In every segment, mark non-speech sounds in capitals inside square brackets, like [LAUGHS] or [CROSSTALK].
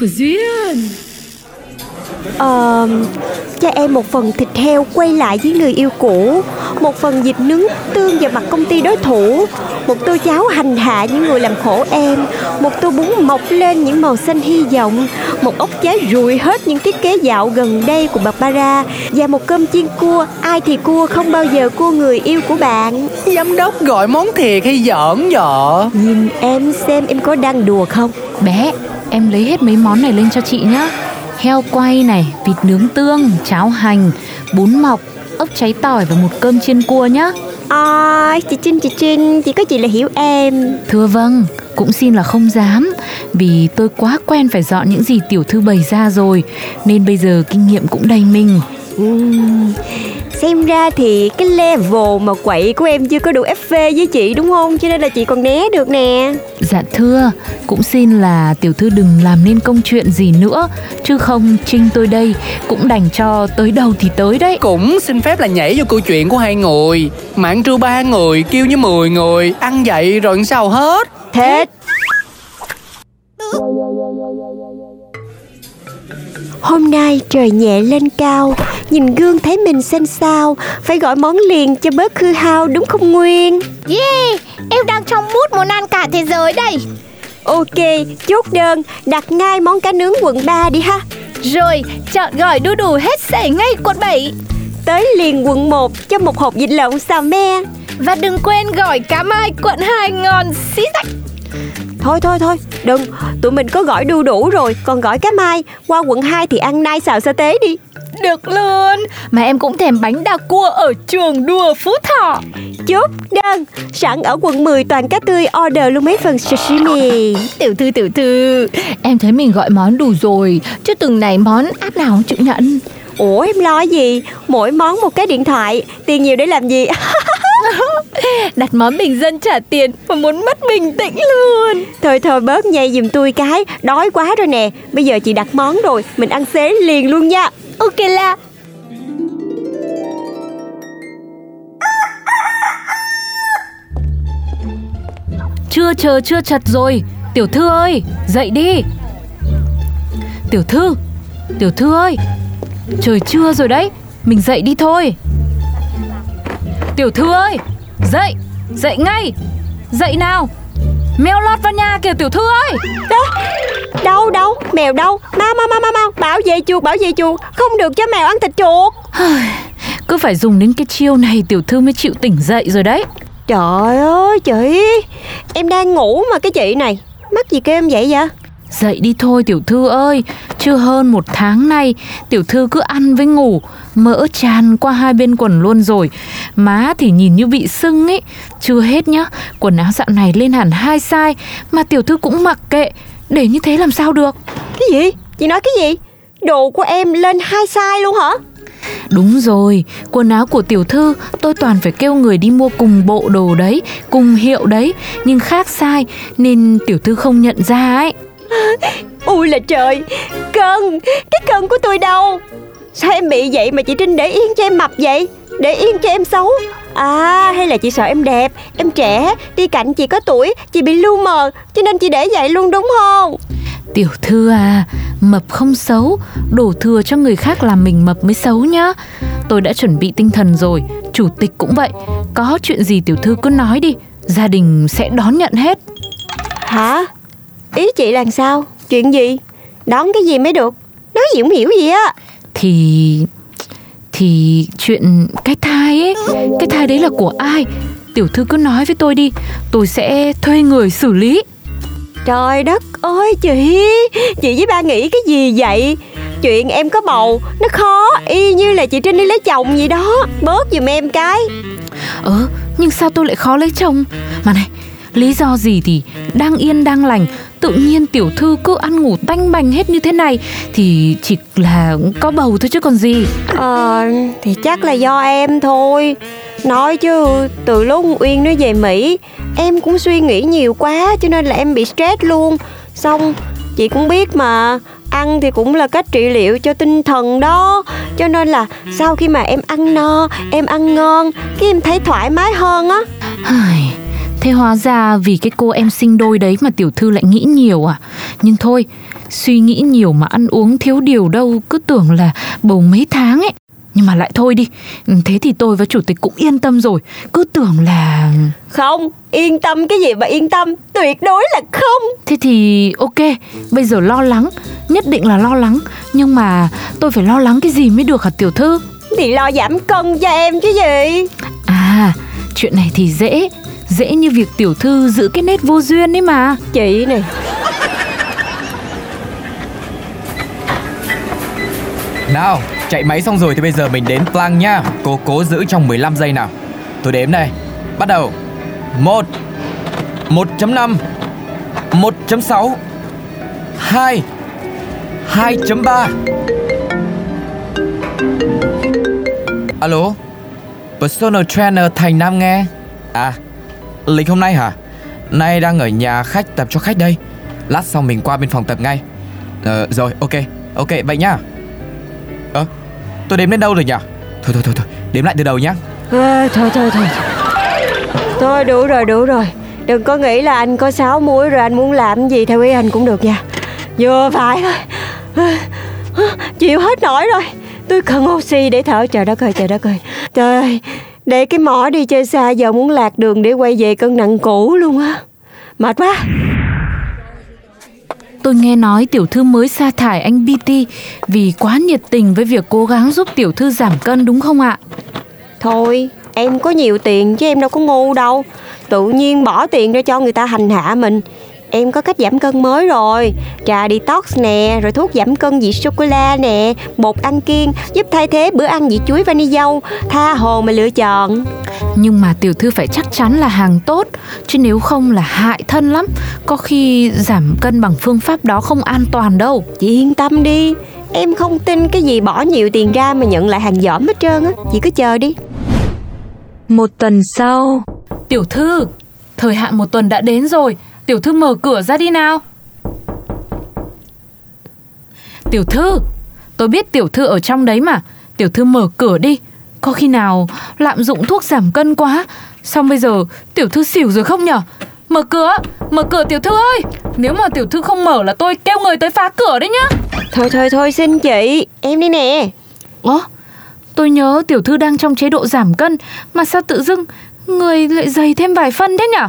của Duyên. Ờ, cho em một phần thịt heo quay lại với người yêu cũ Một phần vịt nướng tương vào mặt công ty đối thủ Một tô cháo hành hạ những người làm khổ em Một tô bún mọc lên những màu xanh hy vọng Một ốc cháo rụi hết những thiết kế dạo gần đây của Barbara Và một cơm chiên cua. Ai thì cua không bao giờ cua người yêu của bạn. Giám đốc gọi món thiệt hay giỡn vậy? Nhìn em xem em có đang đùa không? Bé, em lấy hết mấy món này lên cho chị nhá. Heo quay này, vịt nướng tương, cháo hành, bún mọc, ốc cháy tỏi và một cơm chiên cua nhá. À, chị Trinh, chị Trinh, chỉ có chị là hiểu em. Thưa vâng, cũng xin là không dám Vì tôi quá quen phải dọn những gì tiểu thư bày ra rồi Nên bây giờ kinh nghiệm cũng đầy mình Xem ra thì cái level mà quậy của em chưa có đủ FV với chị đúng không? Cho nên là chị còn né được nè. Dạ thưa, cũng xin là tiểu thư đừng làm nên công chuyện gì nữa. Chứ không Trinh tôi đây cũng đành cho tới đâu thì tới đấy. Cũng xin phép là nhảy vô câu chuyện của hai người. Mạng trưa ba người, kêu như 10 người Ăn vậy rồi sao hết? Thế Hôm nay trời nhẹ lên cao Nhìn gương thấy mình xanh xao Phải gọi món liền cho bớt hư hao đúng không Nguyên? Yeah, em đang trong mút muốn ăn cả thế giới đây. Ok, chốt đơn. Đặt ngay món cá nướng quận 3 đi ha. Rồi, chọn gọi đu đủ hết sảy ngay quận 7 Tới liền quận 1 cho một hộp vịt lộn xào me. Và đừng quên gọi cá mai quận 2 ngon xí rách Thôi thôi thôi, đừng, tụi mình có gỏi đu đủ rồi Còn gỏi cá mai, qua quận 2 thì ăn nai xào sa tế đi. Được luôn. Mà em cũng thèm bánh đa cua ở trường đua Phú Thọ. Chốt đơn, sẵn ở quận 10 toàn cá tươi order luôn mấy phần sashimi. Tiểu thư tiểu thư Em thấy mình gọi món đủ rồi. Chứ từng này món áp nào không chịu nhận. Ủa em lo gì, mỗi món một cái điện thoại. Tiền nhiều để làm gì [LAUGHS] Đặt món bình dân trả tiền Mà muốn mất bình tĩnh luôn. Thôi thôi bớt nhây giùm tôi cái. Đói quá rồi nè. Bây giờ chị đặt món rồi. Mình ăn xế liền luôn nha. Ok là Chưa chờ chưa chật rồi. Tiểu thư ơi dậy đi. Tiểu thư Tiểu thư ơi. Trời trưa rồi đấy. Mình dậy đi thôi Tiểu thư ơi. Dậy Dậy ngay. Dậy nào. Mèo lọt vào nhà kìa tiểu thư ơi. Đâu đâu, mèo đâu. Mau mau mau mau mau, bảo vệ chuột, bảo vệ chuột. Không được cho mèo ăn thịt chuột. Cứ phải dùng đến cái chiêu này tiểu thư mới chịu tỉnh dậy rồi đấy. Trời ơi chị. Em đang ngủ mà cái chị này. Mắc gì kêu em vậy vậy Dậy đi thôi tiểu thư ơi Chưa hơn một tháng nay Tiểu thư cứ ăn với ngủ Mỡ tràn qua hai bên quần luôn rồi Má thì nhìn như bị sưng ấy Chưa hết nhá Quần áo dạo này lên hẳn hai size Mà tiểu thư cũng mặc kệ Để như thế làm sao được Cái gì? Chị nói cái gì? Đồ của em lên hai size luôn hả? Đúng rồi, quần áo của tiểu thư tôi toàn phải kêu người đi mua cùng bộ đồ đấy, cùng hiệu đấy, nhưng khác sai nên tiểu thư không nhận ra ấy. Ui là trời Cân Cái cân của tôi đâu Sao em bị vậy mà chị Trinh để yên cho em mập vậy Để yên cho em xấu À hay là chị sợ em đẹp Em trẻ Đi cạnh chị có tuổi Chị bị lu mờ Cho nên chị để vậy luôn đúng không Tiểu thư à, mập không xấu, đổ thừa cho người khác làm mình mập mới xấu nhá. Tôi đã chuẩn bị tinh thần rồi, chủ tịch cũng vậy. Có chuyện gì tiểu thư cứ nói đi, gia đình sẽ đón nhận hết. Hả Ý chị là sao? Chuyện gì? Đón cái gì mới được? Nói gì không hiểu gì á. Thì thì chuyện cái thai ấy, cái thai đấy là của ai? Tiểu thư cứ nói với tôi đi, tôi sẽ thuê người xử lý. Trời đất ơi chị! Chị với ba nghĩ cái gì vậy? Chuyện em có bầu Nó khó Y như là chị Trinh đi lấy chồng gì đó. Bớt giùm em cái. Ờ nhưng sao tôi lại khó lấy chồng? Mà này Lý do gì thì đang yên đang lành Tự nhiên tiểu thư cứ ăn ngủ tanh bành hết như thế này Thì chỉ là có bầu thôi chứ còn gì. Ờ Thì chắc là do em thôi. Nói chứ từ lúc Uyên nó về Mỹ Em cũng suy nghĩ nhiều quá Cho nên là em bị stress luôn. Xong chị cũng biết mà Ăn thì cũng là cách trị liệu cho tinh thần đó. Cho nên là sau khi mà em ăn no Em ăn ngon Cái em thấy thoải mái hơn á Thế hóa ra vì cái cô em sinh đôi đấy mà tiểu thư lại nghĩ nhiều à? Nhưng thôi Suy nghĩ nhiều mà ăn uống thiếu điều đâu Cứ tưởng là bầu mấy tháng ấy. Nhưng mà lại thôi đi Thế thì tôi và chủ tịch cũng yên tâm rồi. Cứ tưởng là Không Yên tâm cái gì mà yên tâm Tuyệt đối là không. Thế thì ok Bây giờ lo lắng Nhất định là lo lắng. Nhưng mà tôi phải lo lắng cái gì mới được hả tiểu thư? Thì lo giảm cân cho em chứ gì. À chuyện này thì dễ Dễ như việc tiểu thư giữ cái nét vô duyên ấy mà. Chị này Nào, chạy máy xong rồi thì bây giờ mình đến plank nha. Cô cố giữ trong 15 giây nào. Tôi đếm đây Bắt đầu. 1 1.5 1.6 2 2.3 Alo? Personal trainer Thành Nam nghe. À Lịch hôm nay hả? Nay đang ở nhà khách tập cho khách đây. Lát sau mình qua bên phòng tập ngay. Ờ rồi ok. Ok vậy nhá. Ơ tôi đếm đến đâu rồi nhỉ? Thôi thôi thôi thôi Đếm lại từ đầu nhá. À, Thôi thôi thôi. Thôi đủ rồi đủ rồi. Đừng có nghĩ là anh có sáu muối rồi anh muốn làm gì theo ý anh cũng được nha. Vừa phải thôi. Ờ, chịu hết nổi rồi. Tôi cần oxy để thở. Trời đất ơi trời đất ơi. Trời ơi để cái mỏ đi chơi xa giờ muốn lạc đường để quay về cân nặng cũ luôn á. Mệt quá. Tôi nghe nói tiểu thư mới sa thải anh BT Vì quá nhiệt tình với việc cố gắng giúp tiểu thư giảm cân đúng không ạ? Thôi em có nhiều tiền chứ em đâu có ngu đâu. Tự nhiên bỏ tiền ra cho người ta hành hạ mình Em có cách giảm cân mới rồi. Trà detox nè Rồi thuốc giảm cân vị sô-cô-la nè Bột ăn kiêng Giúp thay thế bữa ăn vị chuối vani dâu Tha hồ mà lựa chọn. Nhưng mà tiểu thư phải chắc chắn là hàng tốt Chứ nếu không là hại thân lắm. Có khi giảm cân bằng phương pháp đó không an toàn đâu. Chị yên tâm đi. Em không tin cái gì bỏ nhiều tiền ra mà nhận lại hàng dởm hết trơn á. Chị cứ chờ đi. Một tuần sau. Tiểu thư Thời hạn một tuần đã đến rồi Tiểu thư mở cửa ra đi nào. Tiểu thư Tôi biết tiểu thư ở trong đấy mà. Tiểu thư mở cửa đi. Có khi nào lạm dụng thuốc giảm cân quá Xong bây giờ tiểu thư xỉu rồi không nhở? Mở cửa Mở cửa tiểu thư ơi. Nếu mà tiểu thư không mở là tôi kêu người tới phá cửa đấy nhá. Thôi thôi thôi xin chị. Em đi nè. Ồ Tôi nhớ tiểu thư đang trong chế độ giảm cân Mà sao tự dưng Người lại dày thêm vài phân thế nhở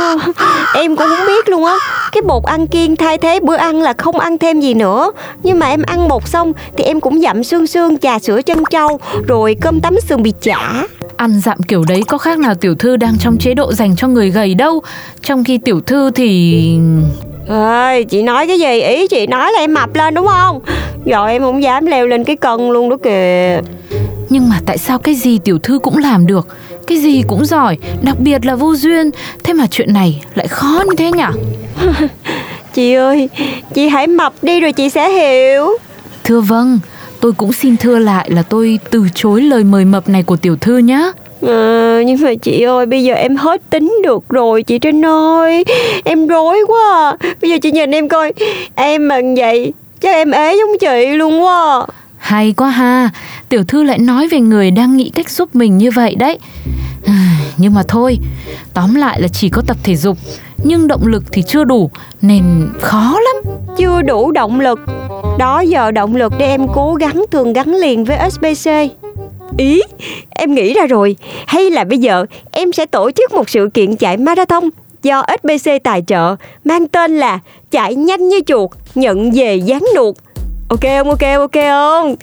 [LAUGHS] em cũng không biết luôn á. Cái bột ăn kiêng thay thế bữa ăn là không ăn thêm gì nữa. Nhưng mà em ăn bột xong Thì em cũng dặm xương xương trà sữa chân trâu Rồi cơm tấm sườn bì chả. Ăn dặm kiểu đấy có khác nào tiểu thư đang trong chế độ dành cho người gầy đâu. Trong khi tiểu thư thì... Ơi, chị nói cái gì? Ý chị nói là em mập lên đúng không? Rồi em không dám leo lên cái cân luôn đó kìa. Nhưng mà tại sao cái gì tiểu thư cũng làm được Cái gì cũng giỏi Đặc biệt là vô duyên. Thế mà chuyện này lại khó như thế nhỉ? [LAUGHS] Chị ơi, chị hãy mập đi rồi chị sẽ hiểu. Thưa vâng Tôi cũng xin thưa lại là tôi từ chối lời mời mập này của tiểu thư nhá. À, Nhưng mà chị ơi, bây giờ em hết tính được rồi chị Trinh ơi. Em rối quá. À. Bây giờ chị nhìn em coi. Em mà vậy Chắc em ế giống chị luôn quá. à. Hay quá ha. Tiểu thư lại nói về người đang nghĩ cách giúp mình như vậy đấy. Nhưng mà thôi Tóm lại là chỉ có tập thể dục Nhưng động lực thì chưa đủ Nên khó lắm. Chưa đủ động lực. Đó giờ động lực để em cố gắng thường gắn liền với SBC Ý, em nghĩ ra rồi. Hay là bây giờ em sẽ tổ chức một sự kiện chạy marathon Do SBC tài trợ Mang tên là Chạy nhanh như chuột Nhận về dán nuột Ok không? Ok ok không?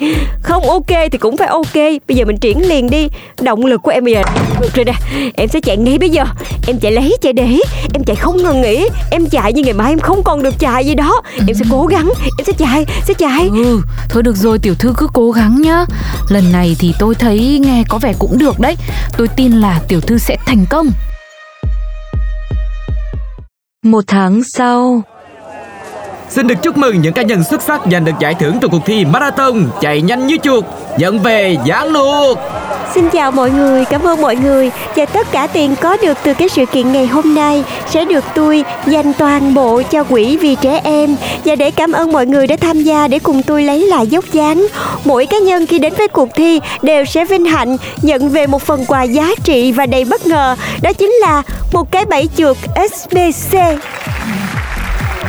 Không ok thì cũng phải ok. Bây giờ mình triển liền đi. Động lực của em bây giờ. Được rồi nè. Em sẽ chạy ngay bây giờ. Em chạy lấy chạy để. Em chạy không ngừng nghỉ. Em chạy như ngày mai em không còn được chạy gì đó. Em sẽ cố gắng. Em sẽ chạy Sẽ chạy. Ừ, thôi được rồi tiểu thư cứ cố gắng nhá. Lần này thì tôi thấy nghe có vẻ cũng được đấy. Tôi tin là tiểu thư sẽ thành công. Một tháng sau Xin được chúc mừng những cá nhân xuất sắc giành được giải thưởng trong cuộc thi Marathon chạy nhanh như chuột Nhận về giá luộc. Xin chào mọi người, cảm ơn mọi người. Và tất cả tiền có được từ cái sự kiện ngày hôm nay Sẽ được tôi dành toàn bộ cho quỹ vì trẻ em. Và để cảm ơn mọi người đã tham gia để cùng tôi lấy lại dốc dáng Mỗi cá nhân khi đến với cuộc thi đều sẽ vinh hạnh nhận về một phần quà giá trị và đầy bất ngờ. Đó chính là một cái bẫy chuột SBC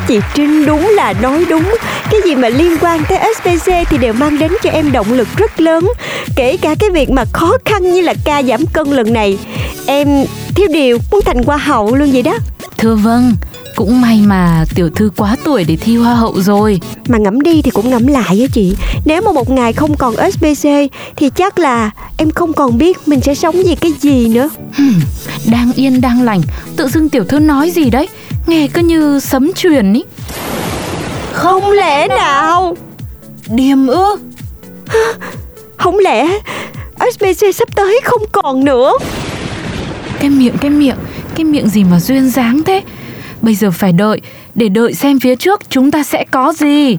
Chị Trinh đúng là nói đúng. Cái gì mà liên quan tới SPC thì đều mang đến cho em động lực rất lớn. Kể cả cái việc mà khó khăn như là ca giảm cân lần này. Em thiếu điều muốn thành hoa hậu luôn vậy đó. Thưa vâng, cũng may mà tiểu thư quá tuổi để thi hoa hậu rồi. Mà ngẫm đi thì cũng ngẫm lại á chị. Nếu mà một ngày không còn SPC Thì chắc là em không còn biết mình sẽ sống vì cái gì nữa. Đang yên đang lành. Tự dưng tiểu thư nói gì đấy Nghe cứ như sấm truyền ý. Không lẽ nào? Điềm ư Không lẽ SPC sắp tới không còn nữa? Cái miệng cái miệng Cái miệng gì mà duyên dáng thế? Bây giờ phải đợi Để đợi xem phía trước chúng ta sẽ có gì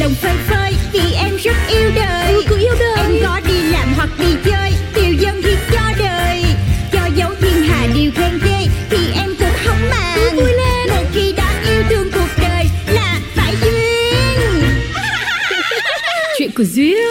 lòng phơi phới Vì em rất yêu đời. Ừ, yêu đời. Em có đi làm hoặc đi chơi Điều dân thì cho đời. Cho dấu thiên hà điều khen ghê Thì em cũng không màng. Vui lên. Một khi đã yêu thương cuộc đời Là phải duyên. [LAUGHS] Chuyện của duyên